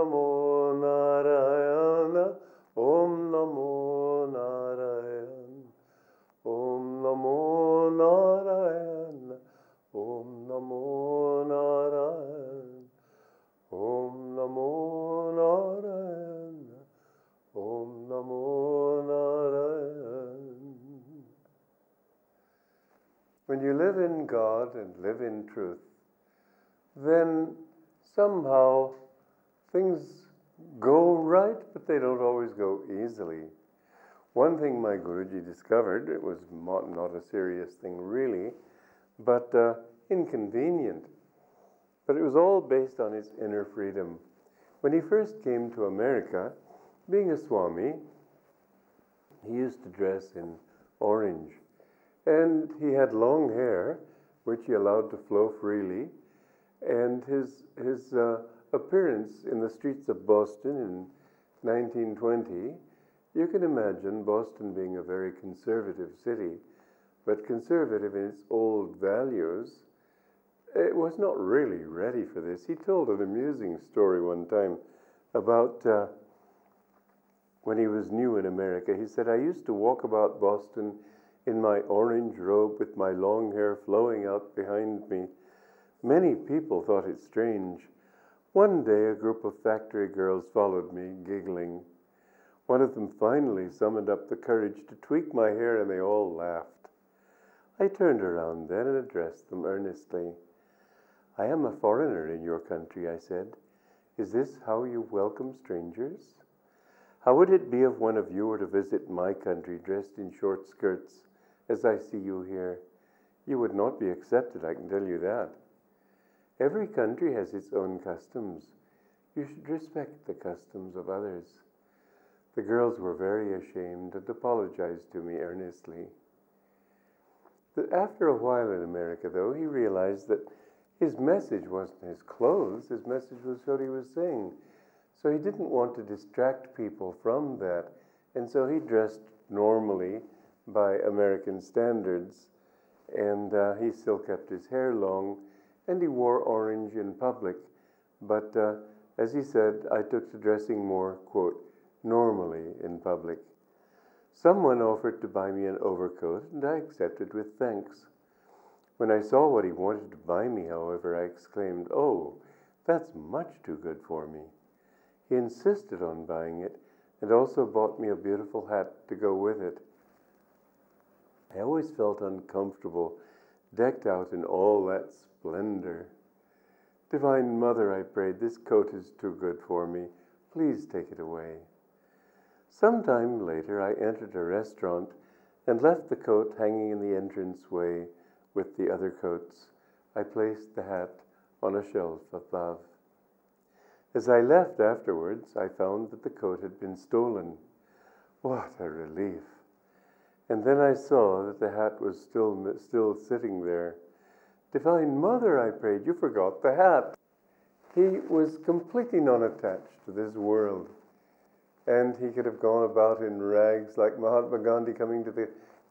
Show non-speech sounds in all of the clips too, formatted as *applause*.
NaMo Narayan Om NaMo Narayan Om NaMo Narayan Om NaMo Narayan Om NaMo Narayan Om NaMo When you live in God and live in truth, then somehow easily. One thing my Guruji discovered, it was not a serious thing really, but uh, inconvenient. But it was all based on his inner freedom. When he first came to America, being a Swami, he used to dress in orange. And he had long hair, which he allowed to flow freely. And his, his uh, appearance in the streets of Boston in 1920, you can imagine Boston being a very conservative city, but conservative in its old values. It was not really ready for this. He told an amusing story one time about uh, when he was new in America. He said, I used to walk about Boston in my orange robe with my long hair flowing out behind me. Many people thought it strange. One day, a group of factory girls followed me, giggling. One of them finally summoned up the courage to tweak my hair, and they all laughed. I turned around then and addressed them earnestly. I am a foreigner in your country, I said. Is this how you welcome strangers? How would it be if one of you were to visit my country dressed in short skirts, as I see you here? You would not be accepted, I can tell you that. Every country has its own customs. You should respect the customs of others. The girls were very ashamed and apologized to me earnestly. After a while in America, though, he realized that his message wasn't his clothes, his message was what he was saying. So he didn't want to distract people from that. And so he dressed normally by American standards. And uh, he still kept his hair long and he wore orange in public. But uh, as he said, I took to dressing more, quote, normally in public. Someone offered to buy me an overcoat, and I accepted with thanks. When I saw what he wanted to buy me, however, I exclaimed, Oh, that's much too good for me. He insisted on buying it and also bought me a beautiful hat to go with it. I always felt uncomfortable, decked out in all that splendor. Divine Mother, I prayed, this coat is too good for me. Please take it away. Some time later, I entered a restaurant and left the coat hanging in the entranceway with the other coats. I placed the hat on a shelf above. As I left afterwards, I found that the coat had been stolen. What a relief! And then I saw that the hat was still, still sitting there. Divine Mother, I prayed, you forgot the hat. He was completely non attached to this world. And he could have gone about in rags like Mahatma Gandhi coming to the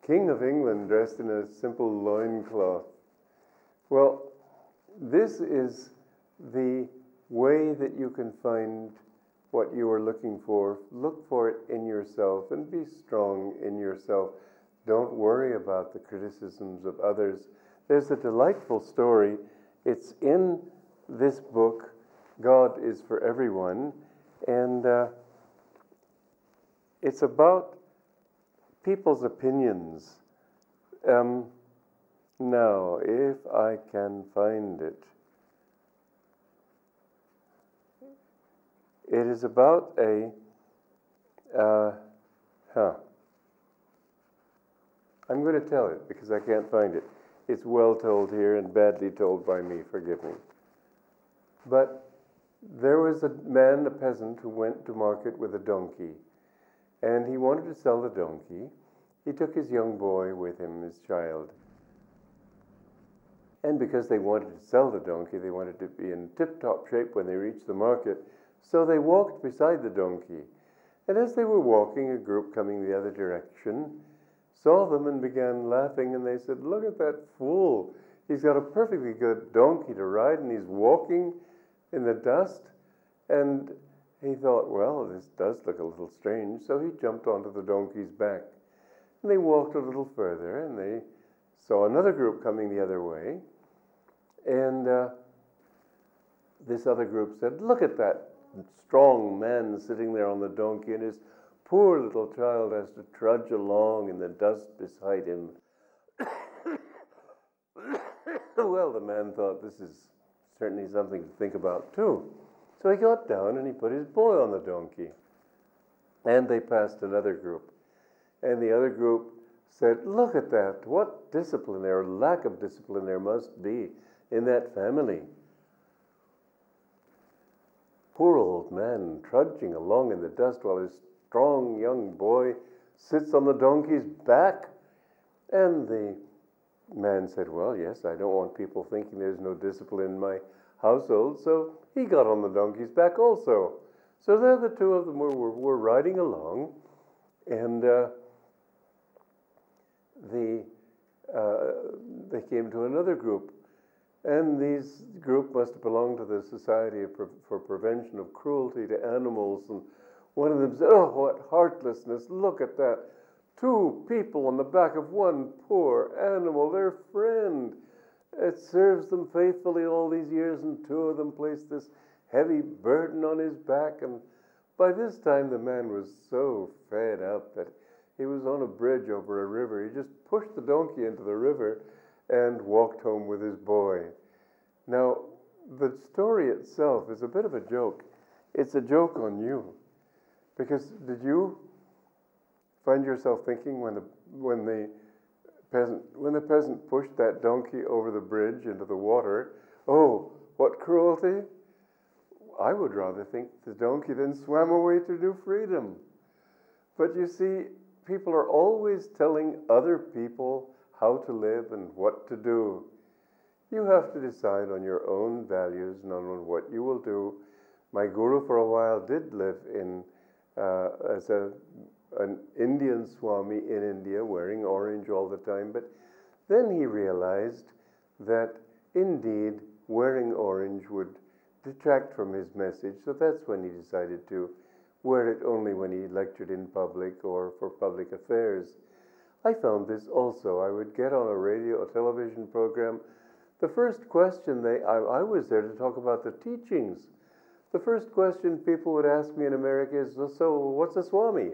King of England dressed in a simple loincloth. Well, this is the way that you can find what you are looking for. Look for it in yourself and be strong in yourself. Don't worry about the criticisms of others. There's a delightful story. It's in this book, God is for Everyone. And uh, it's about people's opinions. Um, now, if I can find it, it is about a, uh, huh. I'm going to tell it because I can't find it. It's well told here and badly told by me, forgive me. But there was a man, a peasant, who went to market with a donkey and he wanted to sell the donkey. He took his young boy with him, his child. And because they wanted to sell the donkey, they wanted to be in tip top shape when they reached the market. So they walked beside the donkey. And as they were walking, a group coming the other direction saw them and began laughing. And they said, Look at that fool. He's got a perfectly good donkey to ride, and he's walking in the dust. And he thought, Well, this does look a little strange. So he jumped onto the donkey's back. And they walked a little further, and they saw another group coming the other way. And uh, this other group said, Look at that strong man sitting there on the donkey, and his poor little child has to trudge along in the dust beside him. *coughs* well, the man thought this is certainly something to think about too. So he got down and he put his boy on the donkey. And they passed another group. And the other group said, Look at that. What discipline there, lack of discipline there must be in that family. Poor old man trudging along in the dust while his strong young boy sits on the donkey's back. And the man said, Well, yes, I don't want people thinking there's no discipline in my household. So he got on the donkey's back also. So there the two of them were, were, were riding along, and uh, the, uh, they came to another group and these group must have belonged to the Society for Prevention of Cruelty to Animals. And one of them said, Oh, what heartlessness! Look at that. Two people on the back of one poor animal, their friend. It serves them faithfully all these years, and two of them placed this heavy burden on his back. And by this time, the man was so fed up that he was on a bridge over a river. He just pushed the donkey into the river and walked home with his boy. Now, the story itself is a bit of a joke. It's a joke on you. Because did you find yourself thinking when the, when the peasant when the peasant pushed that donkey over the bridge into the water, oh, what cruelty? I would rather think the donkey then swam away to new freedom. But you see, people are always telling other people how to live and what to do. You have to decide on your own values and on what you will do. My guru for a while did live in uh, as a, an Indian Swami in India, wearing orange all the time, but then he realized that indeed wearing orange would detract from his message, so that's when he decided to wear it only when he lectured in public or for public affairs. I found this also. I would get on a radio or television program. The first question they, I, I was there to talk about the teachings. The first question people would ask me in America is, so what's a Swami?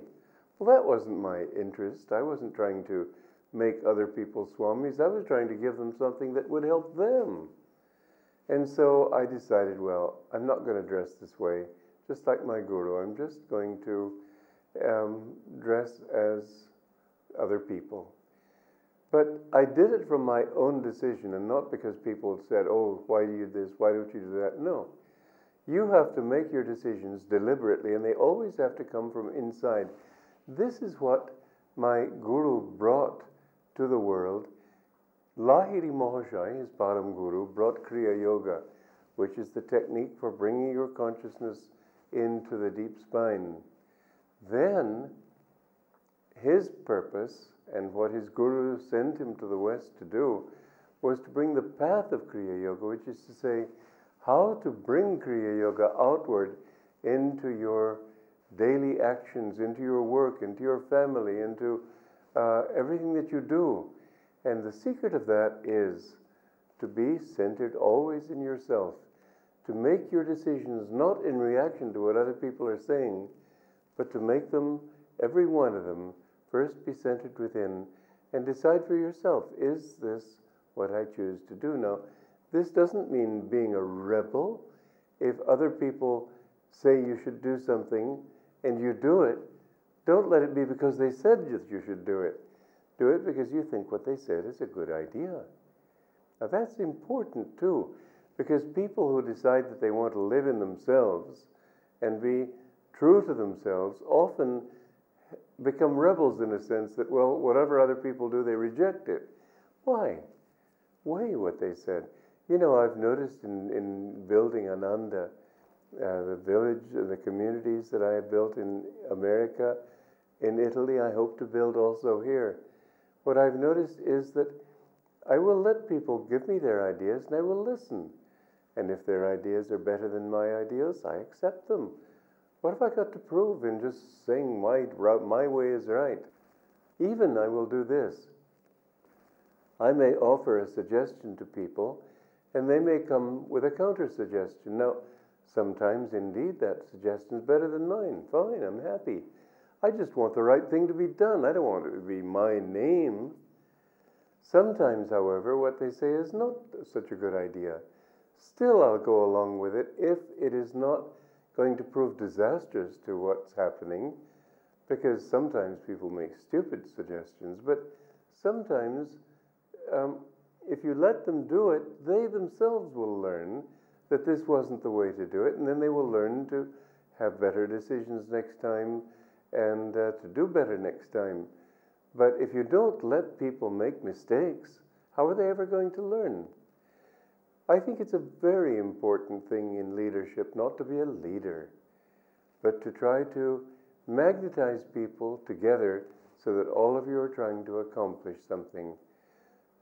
Well, that wasn't my interest. I wasn't trying to make other people Swamis. I was trying to give them something that would help them. And so I decided, well, I'm not going to dress this way, just like my guru. I'm just going to um, dress as other people. But I did it from my own decision and not because people said, oh, why do you do this? Why don't you do that? No. You have to make your decisions deliberately, and they always have to come from inside. This is what my guru brought to the world. Lahiri Mahashaya, his Param Guru, brought Kriya Yoga, which is the technique for bringing your consciousness into the deep spine. Then his purpose and what his guru sent him to the West to do was to bring the path of Kriya Yoga, which is to say, how to bring Kriya Yoga outward into your daily actions, into your work, into your family, into uh, everything that you do. And the secret of that is to be centered always in yourself, to make your decisions not in reaction to what other people are saying, but to make them, every one of them, First, be centered within and decide for yourself is this what I choose to do? Now, this doesn't mean being a rebel. If other people say you should do something and you do it, don't let it be because they said that you should do it. Do it because you think what they said is a good idea. Now, that's important too, because people who decide that they want to live in themselves and be true to themselves often become rebels in a sense that, well, whatever other people do, they reject it. Why? way what they said. You know, I've noticed in, in building Ananda, uh, the village, and the communities that I have built in America, in Italy, I hope to build also here. What I've noticed is that I will let people give me their ideas and I will listen. And if their ideas are better than my ideas, I accept them. What have I got to prove in just saying my, my way is right? Even I will do this. I may offer a suggestion to people, and they may come with a counter suggestion. Now, sometimes indeed that suggestion is better than mine. Fine, I'm happy. I just want the right thing to be done. I don't want it to be my name. Sometimes, however, what they say is not such a good idea. Still, I'll go along with it if it is not going to prove disastrous to what's happening, because sometimes people make stupid suggestions, but sometimes um, if you let them do it, they themselves will learn that this wasn't the way to do it, and then they will learn to have better decisions next time and uh, to do better next time. But if you don't let people make mistakes, how are they ever going to learn? I think it's a very important thing in leadership not to be a leader, but to try to magnetize people together so that all of you are trying to accomplish something.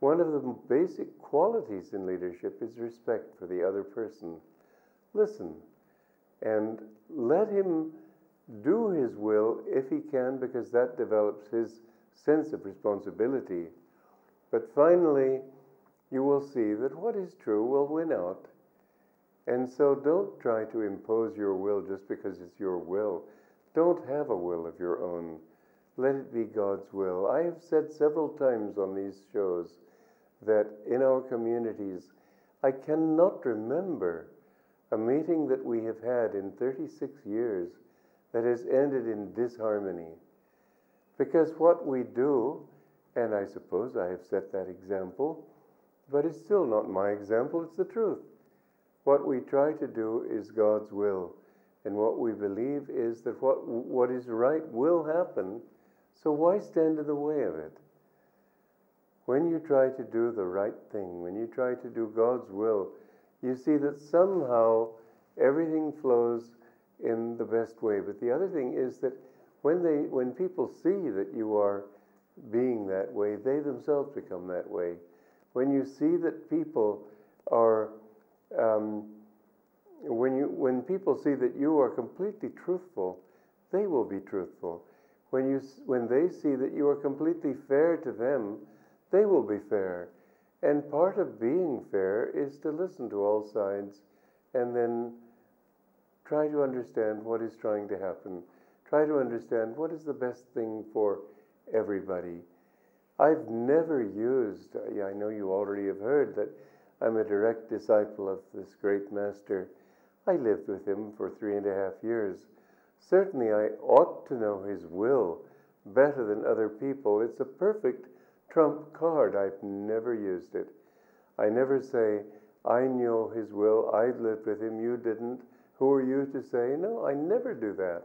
One of the basic qualities in leadership is respect for the other person. Listen and let him do his will if he can, because that develops his sense of responsibility. But finally, you will see that what is true will win out. And so don't try to impose your will just because it's your will. Don't have a will of your own. Let it be God's will. I have said several times on these shows that in our communities, I cannot remember a meeting that we have had in 36 years that has ended in disharmony. Because what we do, and I suppose I have set that example, but it's still not my example, it's the truth. What we try to do is God's will. And what we believe is that what, what is right will happen, so why stand in the way of it? When you try to do the right thing, when you try to do God's will, you see that somehow everything flows in the best way. But the other thing is that when they when people see that you are being that way, they themselves become that way. When you see that people are um, when you when people see that you are completely truthful, they will be truthful. When you when they see that you are completely fair to them, they will be fair. And part of being fair is to listen to all sides and then try to understand what is trying to happen. Try to understand what is the best thing for everybody. I've never used, I know you already have heard that I'm a direct disciple of this great master. I lived with him for three and a half years. Certainly, I ought to know his will better than other people. It's a perfect trump card. I've never used it. I never say, I know his will, I lived with him, you didn't. Who are you to say? No, I never do that.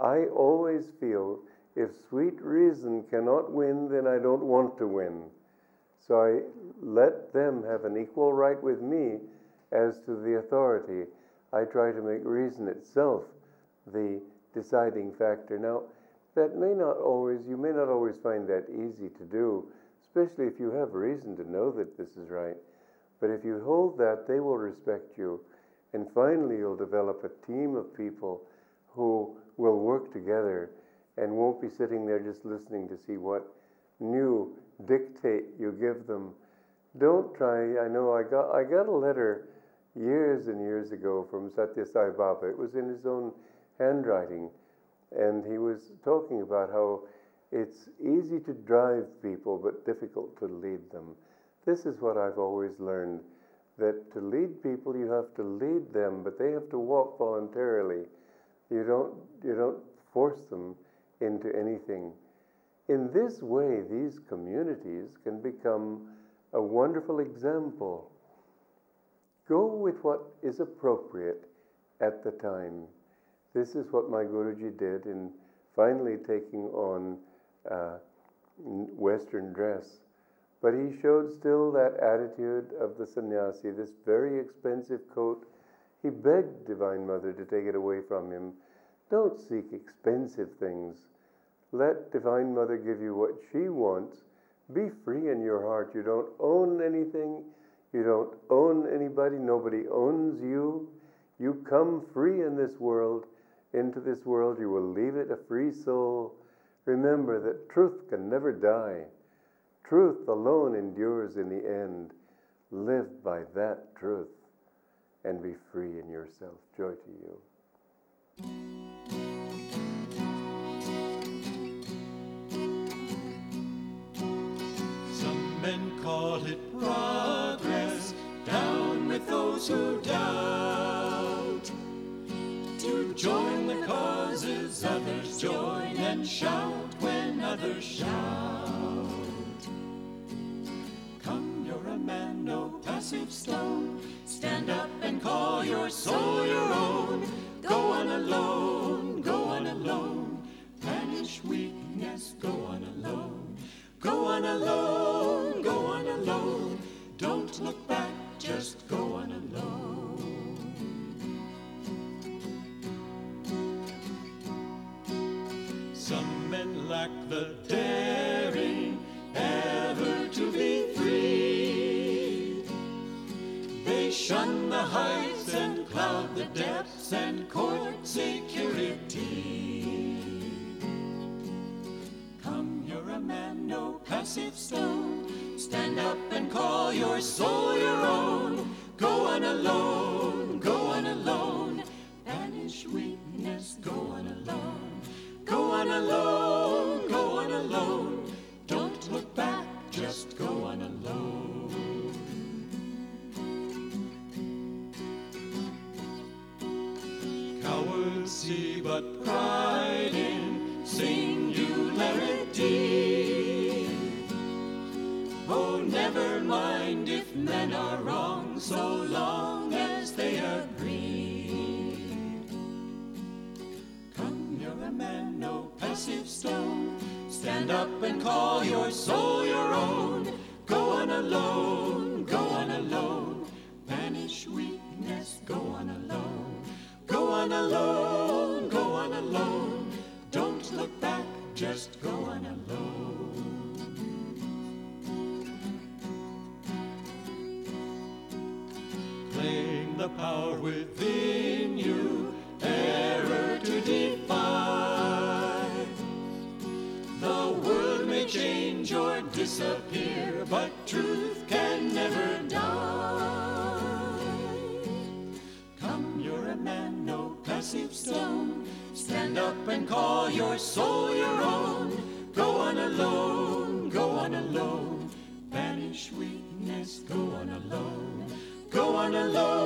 I always feel if sweet reason cannot win, then I don't want to win. So I let them have an equal right with me as to the authority. I try to make reason itself the deciding factor. Now, that may not always, you may not always find that easy to do, especially if you have reason to know that this is right. But if you hold that, they will respect you. And finally, you'll develop a team of people who will work together and won't be sitting there just listening to see what new dictate you give them. Don't try, I know I got, I got a letter years and years ago from Satya Sai Baba. It was in his own handwriting. And he was talking about how it's easy to drive people, but difficult to lead them. This is what I've always learned that to lead people, you have to lead them, but they have to walk voluntarily. You don't, you don't force them into anything. In this way, these communities can become a wonderful example. Go with what is appropriate at the time. This is what my Guruji did in finally taking on uh, Western dress. But he showed still that attitude of the sannyasi, this very expensive coat. He begged Divine Mother to take it away from him. Don't seek expensive things. Let Divine Mother give you what she wants. Be free in your heart. You don't own anything. You don't own anybody. Nobody owns you. You come free in this world. Into this world, you will leave it a free soul. Remember that truth can never die. Truth alone endures in the end. Live by that truth and be free in yourself. Joy to you. Some men call it progress, down with those who doubt. No passive stone. Stand up and call your soul your own. Go on alone, go on alone. Banish weakness, go on alone. Go on alone, go on alone. Don't look back, just go on alone. Some men lack the daring and cloud the depths and court security. Come, you're a man, no passive stone. Stand up and call your soul your own. Go on alone, go on alone. Banish weakness, go on alone. Go on alone, go on alone. But pride in singularity. Oh, never mind if men are wrong, so long as they agree. Come, you're a man, no passive stone. Stand up and call your soul your own. Go on alone, go on alone. Banish weakness, go on alone. Go on alone, alone. Don't look back, just go on alone. Claim the power within you, error to defy. The world may change or disappear, but truth can never die. Come, you're a man, no passive stone. Stand up and call your soul your own. Go on alone, go on alone. Banish weakness, go on alone. Go on alone.